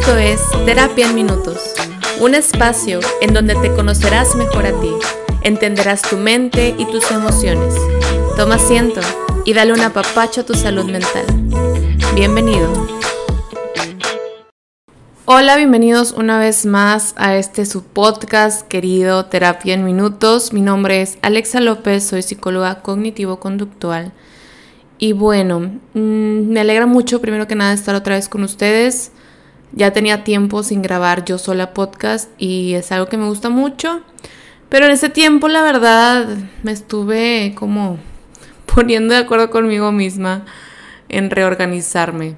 Esto es Terapia en Minutos, un espacio en donde te conocerás mejor a ti, entenderás tu mente y tus emociones. Toma asiento y dale un apapacho a tu salud mental. Bienvenido. Hola, bienvenidos una vez más a este su podcast querido Terapia en Minutos. Mi nombre es Alexa López, soy psicóloga cognitivo-conductual. Y bueno, mm, me alegra mucho primero que nada estar otra vez con ustedes. Ya tenía tiempo sin grabar yo sola podcast y es algo que me gusta mucho. Pero en ese tiempo la verdad me estuve como poniendo de acuerdo conmigo misma en reorganizarme.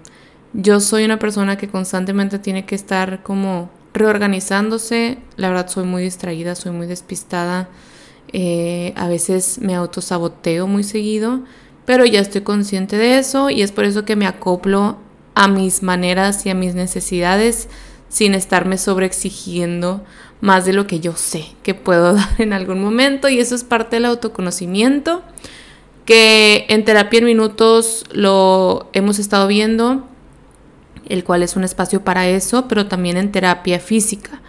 Yo soy una persona que constantemente tiene que estar como reorganizándose. La verdad soy muy distraída, soy muy despistada. Eh, a veces me autosaboteo muy seguido, pero ya estoy consciente de eso y es por eso que me acoplo a mis maneras y a mis necesidades sin estarme sobreexigiendo más de lo que yo sé que puedo dar en algún momento y eso es parte del autoconocimiento que en terapia en minutos lo hemos estado viendo, el cual es un espacio para eso, pero también en terapia física.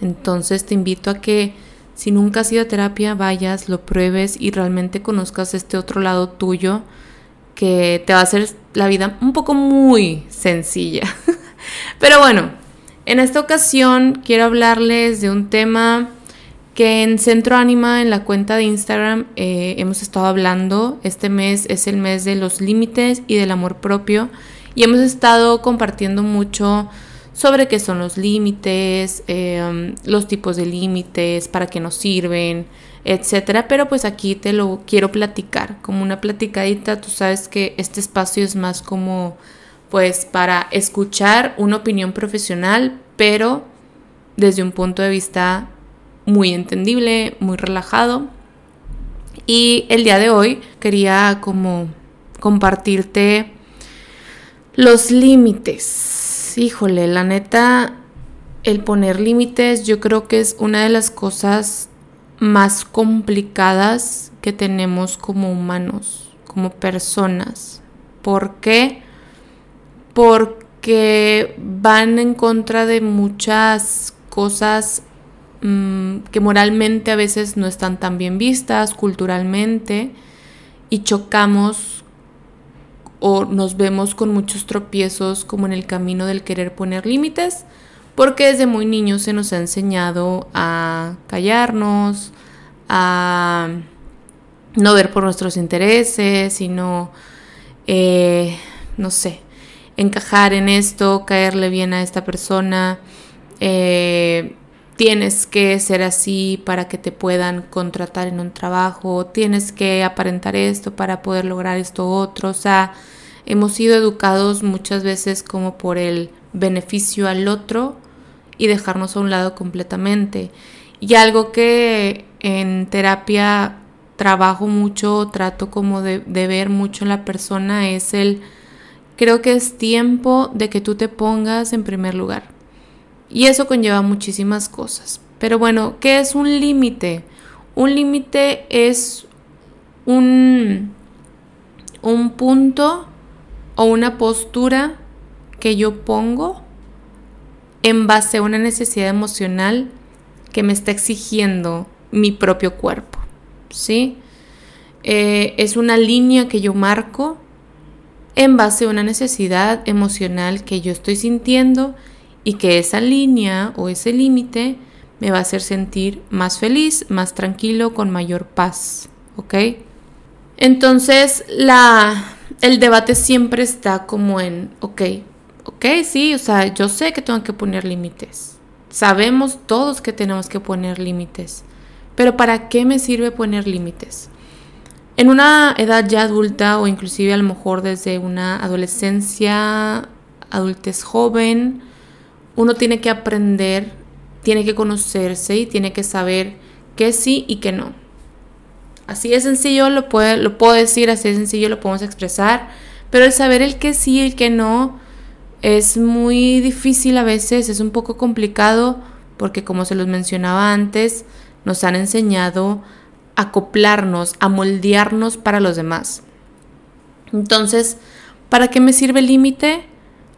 Entonces te invito a que si nunca has ido a terapia, vayas, lo pruebes y realmente conozcas este otro lado tuyo que te va a hacer la vida un poco muy sencilla. Pero bueno, en esta ocasión quiero hablarles de un tema que en Centro Anima, en la cuenta de Instagram, eh, hemos estado hablando. Este mes es el mes de los límites y del amor propio. Y hemos estado compartiendo mucho sobre qué son los límites, em, los tipos de límites, para qué nos sirven, etcétera. Pero pues aquí te lo quiero platicar, como una platicadita. Tú sabes que este espacio es más como pues para escuchar una opinión profesional, pero desde un punto de vista muy entendible, muy relajado. Y el día de hoy quería como compartirte los límites. Híjole, la neta, el poner límites yo creo que es una de las cosas más complicadas que tenemos como humanos, como personas. ¿Por qué? Porque van en contra de muchas cosas Mm, que moralmente a veces no están tan bien vistas, culturalmente, y chocamos o nos vemos con muchos tropiezos como en el camino del querer poner límites, porque desde muy niños se nos ha enseñado a callarnos, a no ver por nuestros intereses, sino, eh, no sé, encajar en esto, caerle bien a esta persona, eh, tienes que ser así para que te puedan contratar en un trabajo, tienes que aparentar esto para poder lograr esto otro, o sea, hemos sido educados muchas veces como por el beneficio al otro y dejarnos a un lado completamente. Y algo que en terapia trabajo mucho, trato como de, ver mucho en la persona es el, creo que es tiempo de que tú te pongas en primer lugar y eso conlleva muchísimas cosas. Pero bueno, ¿qué es un límite? Un límite es un, un punto o una postura que yo pongo en base a una necesidad emocional que me está exigiendo mi propio cuerpo. ¿Sí? Eh, es una línea que yo marco en base a una necesidad emocional que yo estoy sintiendo y que esa línea o ese límite me va a hacer sentir más feliz, más tranquilo, con mayor paz, ¿ok? Entonces, la, el debate siempre está como en, ok, ok, sí, o sea, yo sé que tengo que poner límites. Sabemos todos que tenemos que poner límites. Pero ¿para qué me sirve poner límites? En una edad ya adulta o inclusive a lo mejor desde una adolescencia, adultez joven, uno tiene que aprender, tiene que conocerse y tiene que saber qué sí y qué no. Así de sencillo lo, puede, lo puedo decir, así de sencillo lo podemos expresar, pero el saber el que sí y el que no es muy difícil a veces, es un poco complicado porque como se los mencionaba antes, nos han enseñado a acoplarnos, a moldearnos para los demás. Entonces, ¿para qué me sirve el límite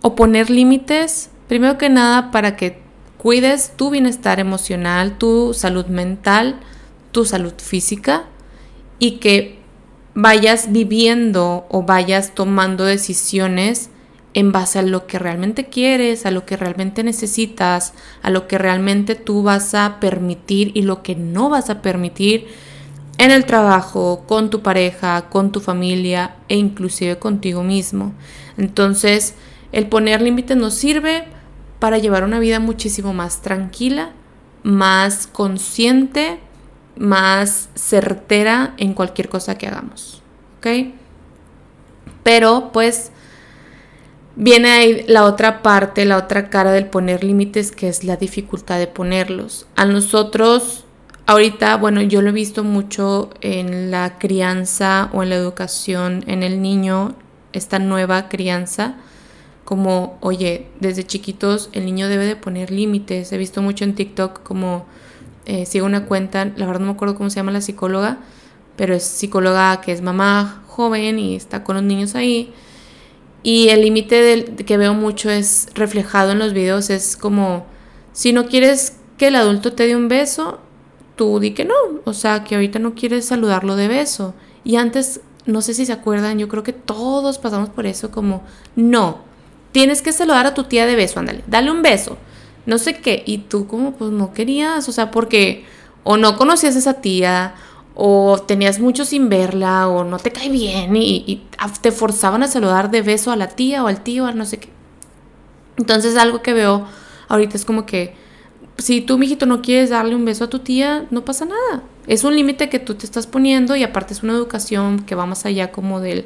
o poner límites? Primero que nada, para que cuides tu bienestar emocional, tu salud mental, tu salud física y que vayas viviendo o vayas tomando decisiones en base a lo que realmente quieres, a lo que realmente necesitas, a lo que realmente tú vas a permitir y lo que no vas a permitir en el trabajo, con tu pareja, con tu familia e inclusive contigo mismo. Entonces, el poner límites nos sirve para llevar una vida muchísimo más tranquila, más consciente, más certera en cualquier cosa que hagamos. ¿Ok? Pero pues viene ahí la otra parte, la otra cara del poner límites, que es la dificultad de ponerlos. A nosotros Ahorita, bueno, yo lo he visto mucho en la crianza o en la educación en el niño, esta nueva crianza, como, oye, desde chiquitos el niño debe de poner límites. He visto mucho en TikTok como, eh, sigo una cuenta, la verdad no me acuerdo cómo se llama la psicóloga, pero es psicóloga que es mamá joven y está con los niños ahí. Y el límite que veo mucho es reflejado en los videos, es como, si no quieres que el adulto te dé un beso, tú di que no, o sea, que ahorita no quieres saludarlo de beso. Y antes, no sé si se acuerdan, yo creo que todos pasamos por eso como, no, tienes que saludar a tu tía de beso, ándale, dale un beso, no sé qué. Y tú como, pues no querías, o sea, porque o no conocías a esa tía, o tenías mucho sin verla, o no te cae bien, y, te forzaban a saludar de beso a la tía o al tío, a no sé qué. Entonces algo que veo ahorita es como que si tú, mijito, no quieres darle un beso a tu tía, no pasa nada. Es un límite que tú te estás poniendo y aparte es una educación que va más allá como del,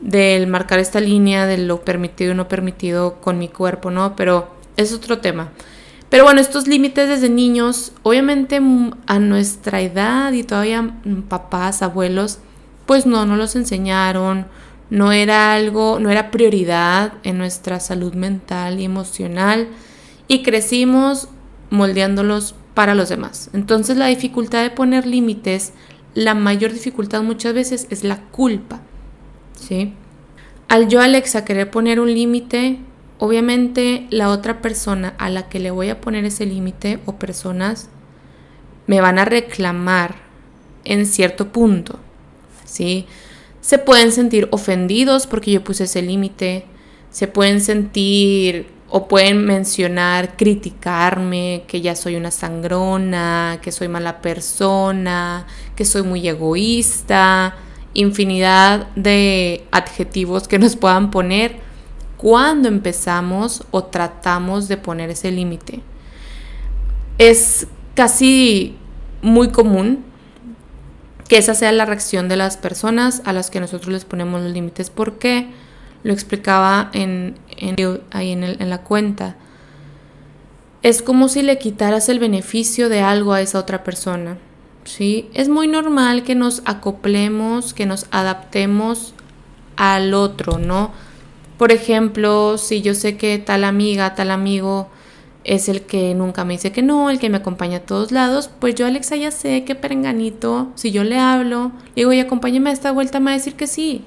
del marcar esta línea de lo permitido y no permitido con mi cuerpo, ¿no? Pero es otro tema. Pero bueno, estos límites desde niños, obviamente mm, a nuestra edad y todavía mm, papás, abuelos, pues no, no los enseñaron, no era algo, no era prioridad en nuestra salud mental y emocional. Y crecimos moldeándolos para los demás. Entonces la dificultad de poner límites, la mayor dificultad muchas veces es la culpa. ¿sí? Al yo, Alexa, querer poner un límite, obviamente la otra persona a la que le voy a poner ese límite o personas me van a reclamar en cierto punto. ¿sí? Se pueden sentir ofendidos porque yo puse ese límite, se pueden sentir o pueden mencionar, criticarme, que ya soy una sangrona, que soy mala persona, que soy muy egoísta, infinidad de adjetivos que nos puedan poner cuando empezamos o tratamos de poner ese límite. Es casi muy común que esa sea la reacción de las personas a las que nosotros les ponemos los límites. ¿Por qué? lo explicaba en, ahí en, la cuenta. Es como si le quitaras el beneficio de algo a esa otra persona. ¿sí? Es muy normal que nos acoplemos, que nos adaptemos al otro, ¿no? Por ejemplo, si yo sé que tal amiga, tal amigo es el que nunca me dice que no, el que me acompaña a todos lados, pues yo Alexa ya sé que perenganito, si yo le hablo, le digo, y acompáñame a esta vuelta, me va a decir que sí.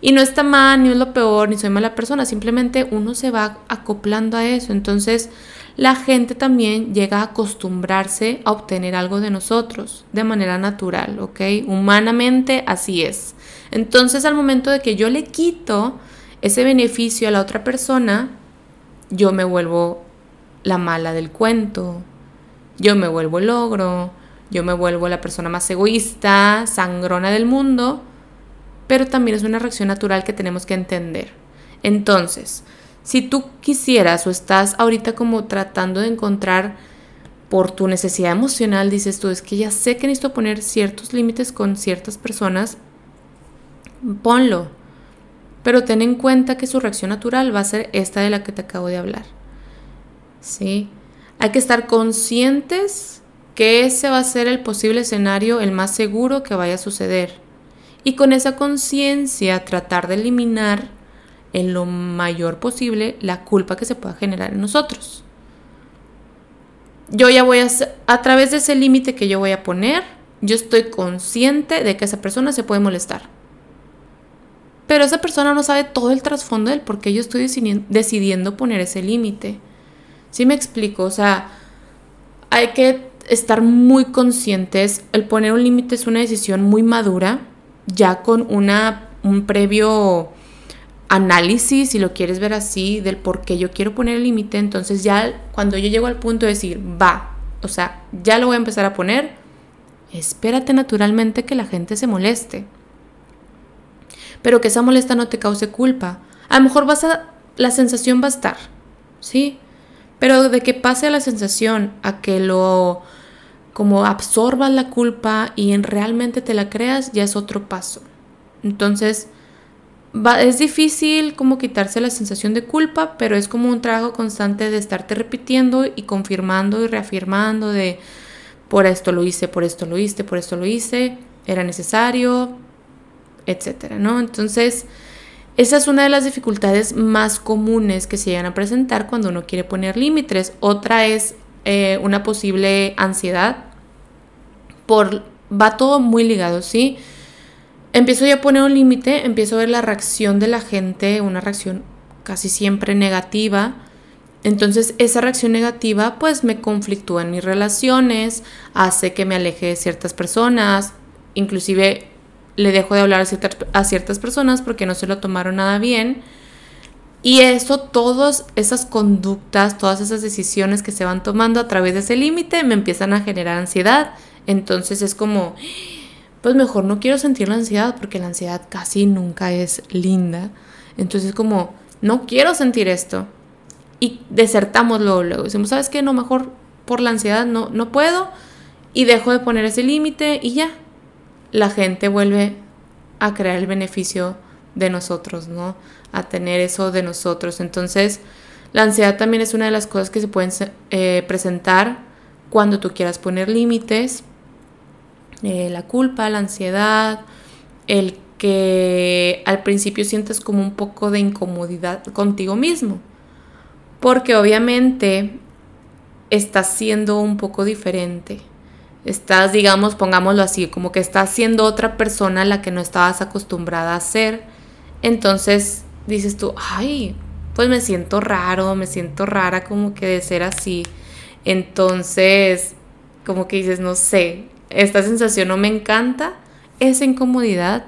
Y no está mal, ni es lo peor, ni soy mala persona, simplemente uno se va acoplando a eso. Entonces la gente también llega a acostumbrarse a obtener algo de nosotros de manera natural, ¿ok? Humanamente así es. Entonces al momento de que yo le quito ese beneficio a la otra persona, yo me vuelvo la mala del cuento, yo me vuelvo el logro, yo me vuelvo la persona más egoísta, sangrona del mundo pero también es una reacción natural que tenemos que entender. Entonces, si tú quisieras o estás ahorita como tratando de encontrar por tu necesidad emocional, dices tú, es que ya sé que necesito poner ciertos límites con ciertas personas, ponlo. Pero ten en cuenta que su reacción natural va a ser esta de la que te acabo de hablar. ¿Sí? Hay que estar conscientes que ese va a ser el posible escenario, el más seguro que vaya a suceder y con esa conciencia tratar de eliminar en lo mayor posible la culpa que se pueda generar en nosotros. Yo ya voy a, a través de ese límite que yo voy a poner, yo estoy consciente de que esa persona se puede molestar. Pero esa persona no sabe todo el trasfondo del por qué yo estoy decidiendo poner ese límite. ¿Sí me explico? O sea, hay que estar muy conscientes. El poner un límite es una decisión muy madura, ya con una, un previo análisis, si lo quieres ver así, del por qué yo quiero poner el límite. Entonces ya cuando yo llego al punto de decir, va, o sea, ya lo voy a empezar a poner, espérate naturalmente que la gente se moleste. Pero que esa molesta no te cause culpa. A lo mejor vas a, la sensación va a estar, ¿sí? Pero de que pase la sensación a que lo como absorbas la culpa y en realmente te la creas, ya es otro paso. Entonces, va, es difícil como quitarse la sensación de culpa, pero es como un trabajo constante de estarte repitiendo y confirmando y reafirmando de por esto lo hice, por esto lo hice, por esto lo hice, era necesario, etcétera, ¿no? Entonces, esa es una de las dificultades más comunes que se llegan a presentar cuando uno quiere poner límites. Otra es eh, una posible ansiedad. Por, va todo muy ligado, ¿sí? Empiezo ya a poner un límite, empiezo a ver la reacción de la gente, una reacción casi siempre negativa entonces esa reacción negativa pues me conflictúa en mis relaciones, hace que me aleje de ciertas personas, inclusive le dejo de hablar a ciertas, personas porque no se lo tomaron nada bien. Y eso, todas esas conductas, todas esas decisiones que se van tomando a través de ese límite me empiezan a generar ansiedad. Entonces es como, pues mejor no quiero sentir la ansiedad porque la ansiedad casi nunca es linda. Entonces como, no quiero sentir esto y desertamos luego, luego. Decimos, ¿sabes qué? No, mejor por la ansiedad no, no puedo y dejo de poner ese límite y ya. La gente vuelve a crear el beneficio de nosotros, ¿no? A tener eso de nosotros. Entonces, la ansiedad también es una de las cosas que se pueden eh, presentar cuando tú quieras poner límites. Eh, la culpa, la ansiedad, el que al principio sientes como un poco de incomodidad contigo mismo porque obviamente estás siendo un poco diferente. Estás, digamos, pongámoslo así, como que estás siendo otra persona a la que no estabas acostumbrada a ser. Entonces dices tú, ay, pues me siento raro, me siento rara como que de ser así. Entonces, como que dices, no sé, esta sensación no me encanta. Esa incomodidad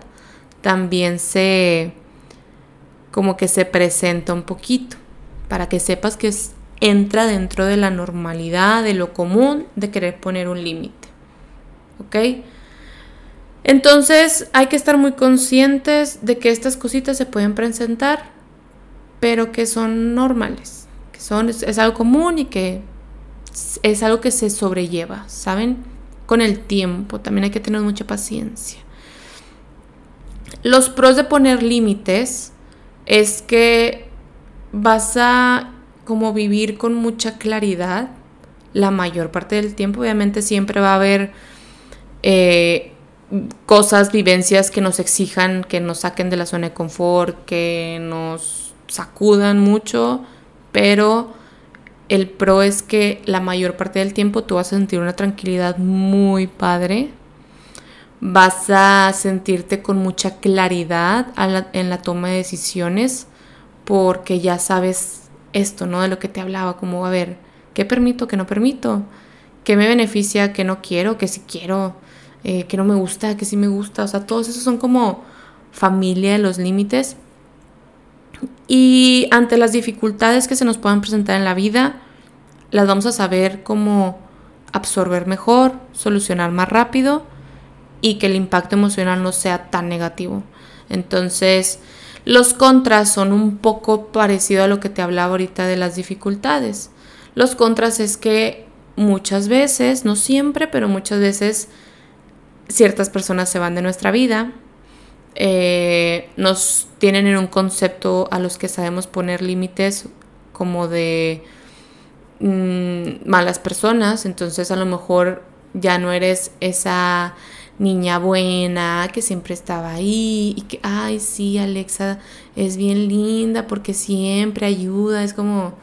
también se, como que se presenta un poquito para que sepas que entra dentro de la normalidad, de lo común, de querer poner un límite. ¿Ok? Entonces hay que estar muy conscientes de que estas cositas se pueden presentar, pero que son normales, que son, es, algo común y que es algo que se sobrelleva, ¿saben? Con el tiempo, también hay que tener mucha paciencia. Los pros de poner límites es que vas a como vivir con mucha claridad la mayor parte del tiempo. Obviamente siempre va a haber eh, cosas, vivencias que nos exijan, que nos saquen de la zona de confort, que nos sacudan mucho, pero el pro es que la mayor parte del tiempo tú vas a sentir una tranquilidad muy padre. Vas a sentirte con mucha claridad en la toma de decisiones porque ya sabes esto, ¿no? De lo que te hablaba, como, a ver, ¿qué permito, qué no permito? ¿Qué me beneficia, qué no quiero, qué sí quiero, eh, qué no me gusta, qué sí me gusta? O sea, todos esos son como familia de los límites. Y ante las dificultades que se nos puedan presentar en la vida, las vamos a saber cómo absorber mejor, solucionar más rápido y que el impacto emocional no sea tan negativo. Entonces, los contras son un poco parecido a lo que te hablaba ahorita de las dificultades. Los contras es que muchas veces, no siempre, pero muchas veces ciertas personas se van de nuestra vida, eh, nos tienen en un concepto a los que sabemos poner límites como de mm, malas personas, entonces a lo mejor ya no eres esa niña buena, que siempre estaba ahí y que, ay, sí, Alexa es bien linda porque siempre ayuda, es como,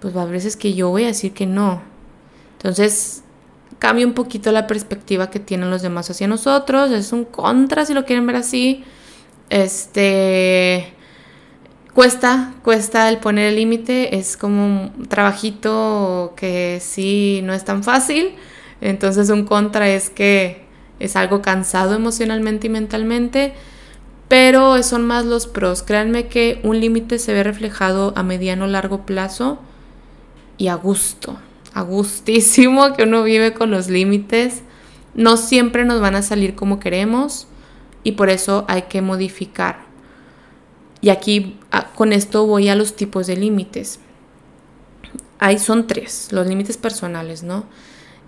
pues a veces que yo voy a decir que no. Entonces, cambia un poquito la perspectiva que tienen los demás hacia nosotros, es un contra si lo quieren ver así. Este cuesta, cuesta el poner el límite, es como un trabajito que sí no es tan fácil. Entonces un contra es que es algo cansado emocionalmente y mentalmente, pero son más los pros. Créanme que un límite se ve reflejado a mediano o largo plazo y a gusto, a gustísimo que uno vive con los límites. No siempre nos van a salir como queremos y por eso hay que modificar. Y aquí ah, con esto voy a los tipos de límites. Ahí son tres, los límites personales, ¿no?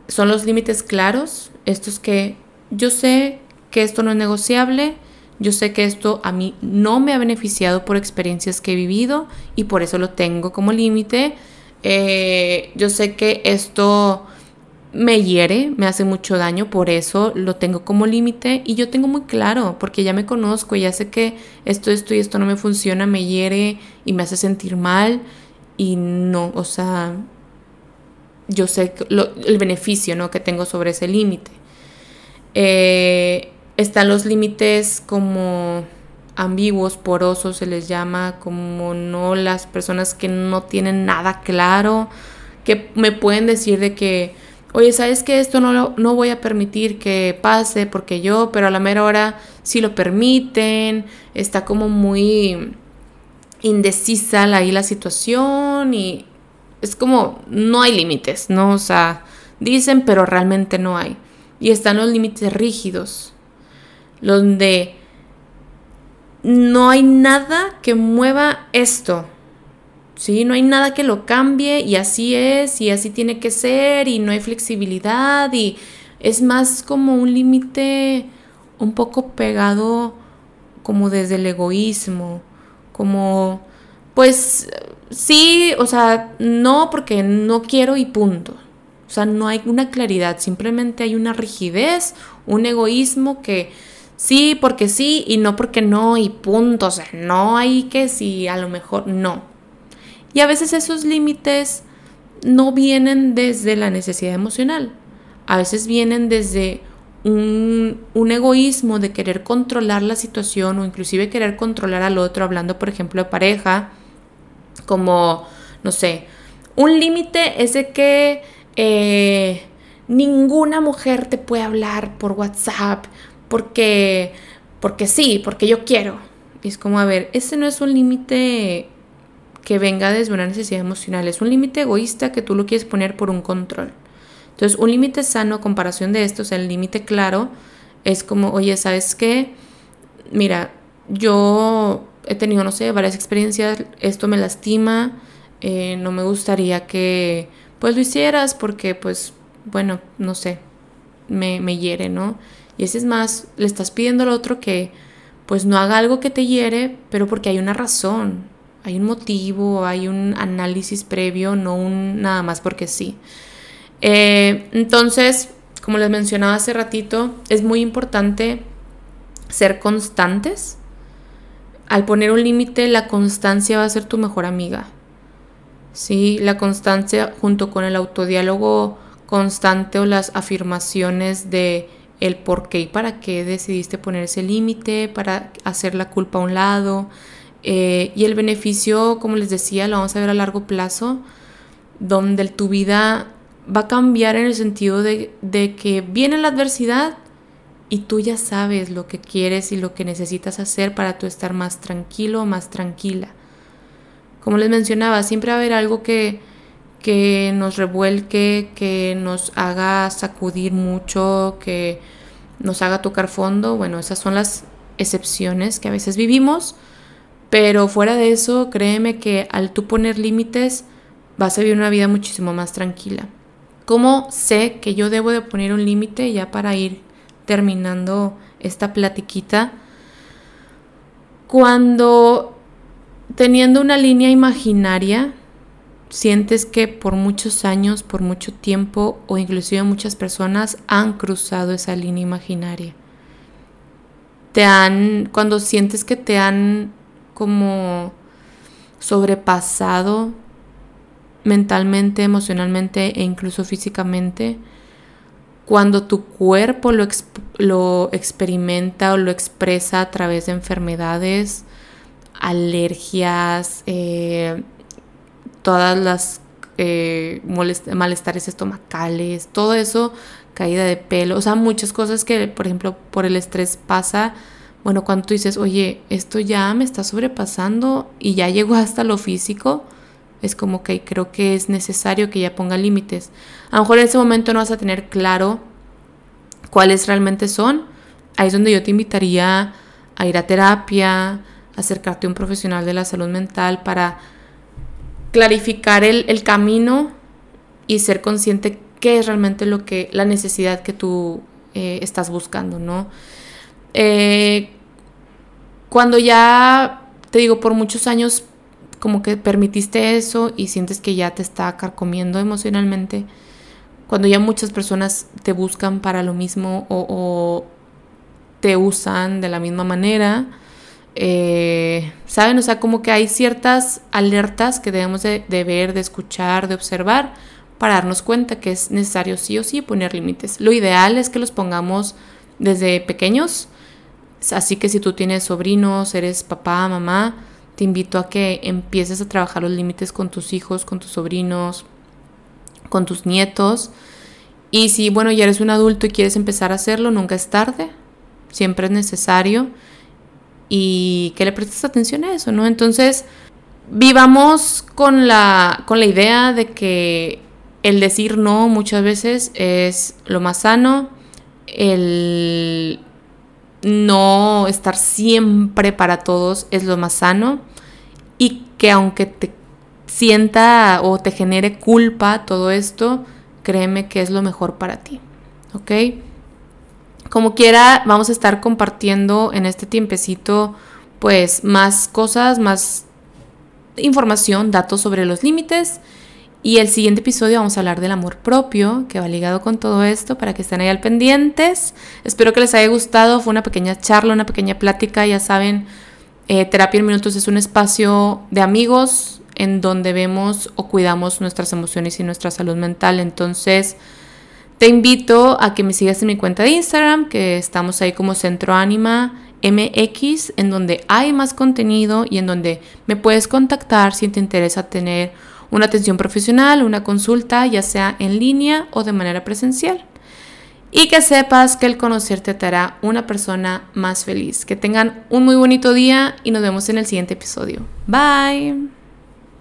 Son los límites claros, estos que yo sé que esto no es negociable, yo sé que esto a mí no me ha beneficiado por experiencias que he vivido y por eso lo tengo como límite. Eh, yo sé que esto me hiere, me hace mucho daño, por eso lo tengo como límite y yo tengo muy claro, porque ya me conozco, ya sé que esto, esto y esto no me funciona, me hiere y me hace sentir mal y no, o sea, yo sé el beneficio ¿no? que tengo sobre ese límite. Eh, están los límites como ambiguos, porosos se les llama, como no las personas que no tienen nada claro, que me pueden decir de que, oye, ¿sabes que esto no, no voy a permitir que pase porque yo, pero a la mera hora sí lo permiten, está como muy indecisa ahí la situación y es como, no hay límites, ¿no? O sea, dicen, pero realmente no hay. Y están los límites rígidos, donde no hay nada que mueva esto. ¿Sí? No hay nada que lo cambie y así es y así tiene que ser y no hay flexibilidad y es más como un límite un poco pegado como desde el egoísmo, como pues sí, o sea, no porque no quiero y punto. O sea, no hay una claridad, simplemente hay una rigidez, un egoísmo que sí porque sí y no porque no y punto. O sea, no hay que si a lo mejor no. Y a veces esos límites no vienen desde la necesidad emocional. A veces vienen desde un, un, egoísmo de querer controlar la situación o inclusive querer controlar al otro, hablando por ejemplo de pareja, como, no sé, un límite es que eh, ninguna mujer te puede hablar por WhatsApp porque, porque sí, porque yo quiero. Y es como, a ver, ese no es un límite que venga desde una necesidad emocional, es un límite egoísta que tú lo quieres poner por un control. Entonces, un límite sano a comparación de esto, o sea, el límite claro, es como, oye, ¿sabes qué? Mira, yo he tenido, no sé, varias experiencias, esto me lastima, eh, no me gustaría que pues lo hicieras porque pues, bueno, no sé, me, me hiere, ¿no? Y ese es más, le estás pidiendo al otro que pues no haga algo que te hiere, pero porque hay una razón, hay un motivo, hay un análisis previo, no un nada más porque sí. Eh, entonces, como les mencionaba hace ratito, es muy importante ser constantes. Al poner un límite, la constancia va a ser tu mejor amiga. ¿Sí? La constancia junto con el autodiálogo constante o las afirmaciones de el por qué y para qué decidiste poner ese límite, para hacer la culpa a un lado. Eh, y el beneficio, como les decía, lo vamos a ver a largo plazo, donde tu vida va a cambiar en el sentido de, de que viene la adversidad y tú ya sabes lo que quieres y lo que necesitas hacer para tú estar más tranquilo, más tranquila. Como les mencionaba, siempre va a haber algo que, que nos revuelque, que nos haga sacudir mucho, que nos haga tocar fondo. Bueno, esas son las excepciones que a veces vivimos, pero fuera de eso, créeme que al tú poner límites vas a vivir una vida muchísimo más tranquila. ¿Cómo sé que yo debo de poner un límite ya para ir terminando esta platiquita? Cuando teniendo una línea imaginaria, sientes que por muchos años, por mucho tiempo o inclusive muchas personas han cruzado esa línea imaginaria. Te han, cuando sientes que te han como sobrepasado mentalmente, emocionalmente e incluso físicamente, cuando tu cuerpo lo, lo experimenta o lo expresa a través de enfermedades, alergias, eh, todas las eh, malestares estomacales, todo eso, caída de pelo, o sea, muchas cosas que, por ejemplo, por el estrés pasa. Bueno, cuando tú dices, oye, esto ya me está sobrepasando y ya llegó hasta lo físico, es como que creo que es necesario que ya ponga límites. A lo mejor en ese momento no vas a tener claro cuáles realmente son. Ahí es donde yo te invitaría a ir a terapia, acercarte a un profesional de la salud mental para clarificar el, camino y ser consciente qué es realmente lo que, la necesidad que tú eh, estás buscando, ¿no? Eh, cuando ya, te digo, por muchos años como que permitiste eso y sientes que ya te está carcomiendo emocionalmente, cuando ya muchas personas te buscan para lo mismo o, te usan de la misma manera, eh, ¿saben? O sea, como que hay ciertas alertas que debemos de, de, ver, de escuchar, de observar para darnos cuenta que es necesario sí o sí poner límites. Lo ideal es que los pongamos desde pequeños, así que si tú tienes sobrinos, eres papá, mamá, te invito a que empieces a trabajar los límites con tus hijos, con tus sobrinos, con tus nietos. Y si, bueno, ya eres un adulto y quieres empezar a hacerlo, nunca es tarde, siempre es necesario. Y que le prestes atención a eso, ¿no? Entonces, vivamos con la, con la idea de que el decir no muchas veces es lo más sano, el no estar siempre para todos es lo más sano y que aunque te sienta o te genere culpa todo esto, créeme que es lo mejor para ti, ¿ok? Como quiera, vamos a estar compartiendo en este tiempecito pues más cosas, más información, datos sobre los límites y el siguiente episodio vamos a hablar del amor propio, que va ligado con todo esto, para que estén ahí al pendientes. Espero que les haya gustado. Fue una pequeña charla, una pequeña plática. Ya saben, eh, Terapia en Minutos es un espacio de amigos en donde vemos o cuidamos nuestras emociones y nuestra salud mental. Entonces, te invito a que me sigas en mi cuenta de Instagram, que estamos ahí como Centro Anima MX, en donde hay más contenido y en donde me puedes contactar si te interesa tener una atención profesional, una consulta, ya sea en línea o de manera presencial. Y que sepas que el conocerte te hará una persona más feliz. Que tengan un muy bonito día y nos vemos en el siguiente episodio. Bye.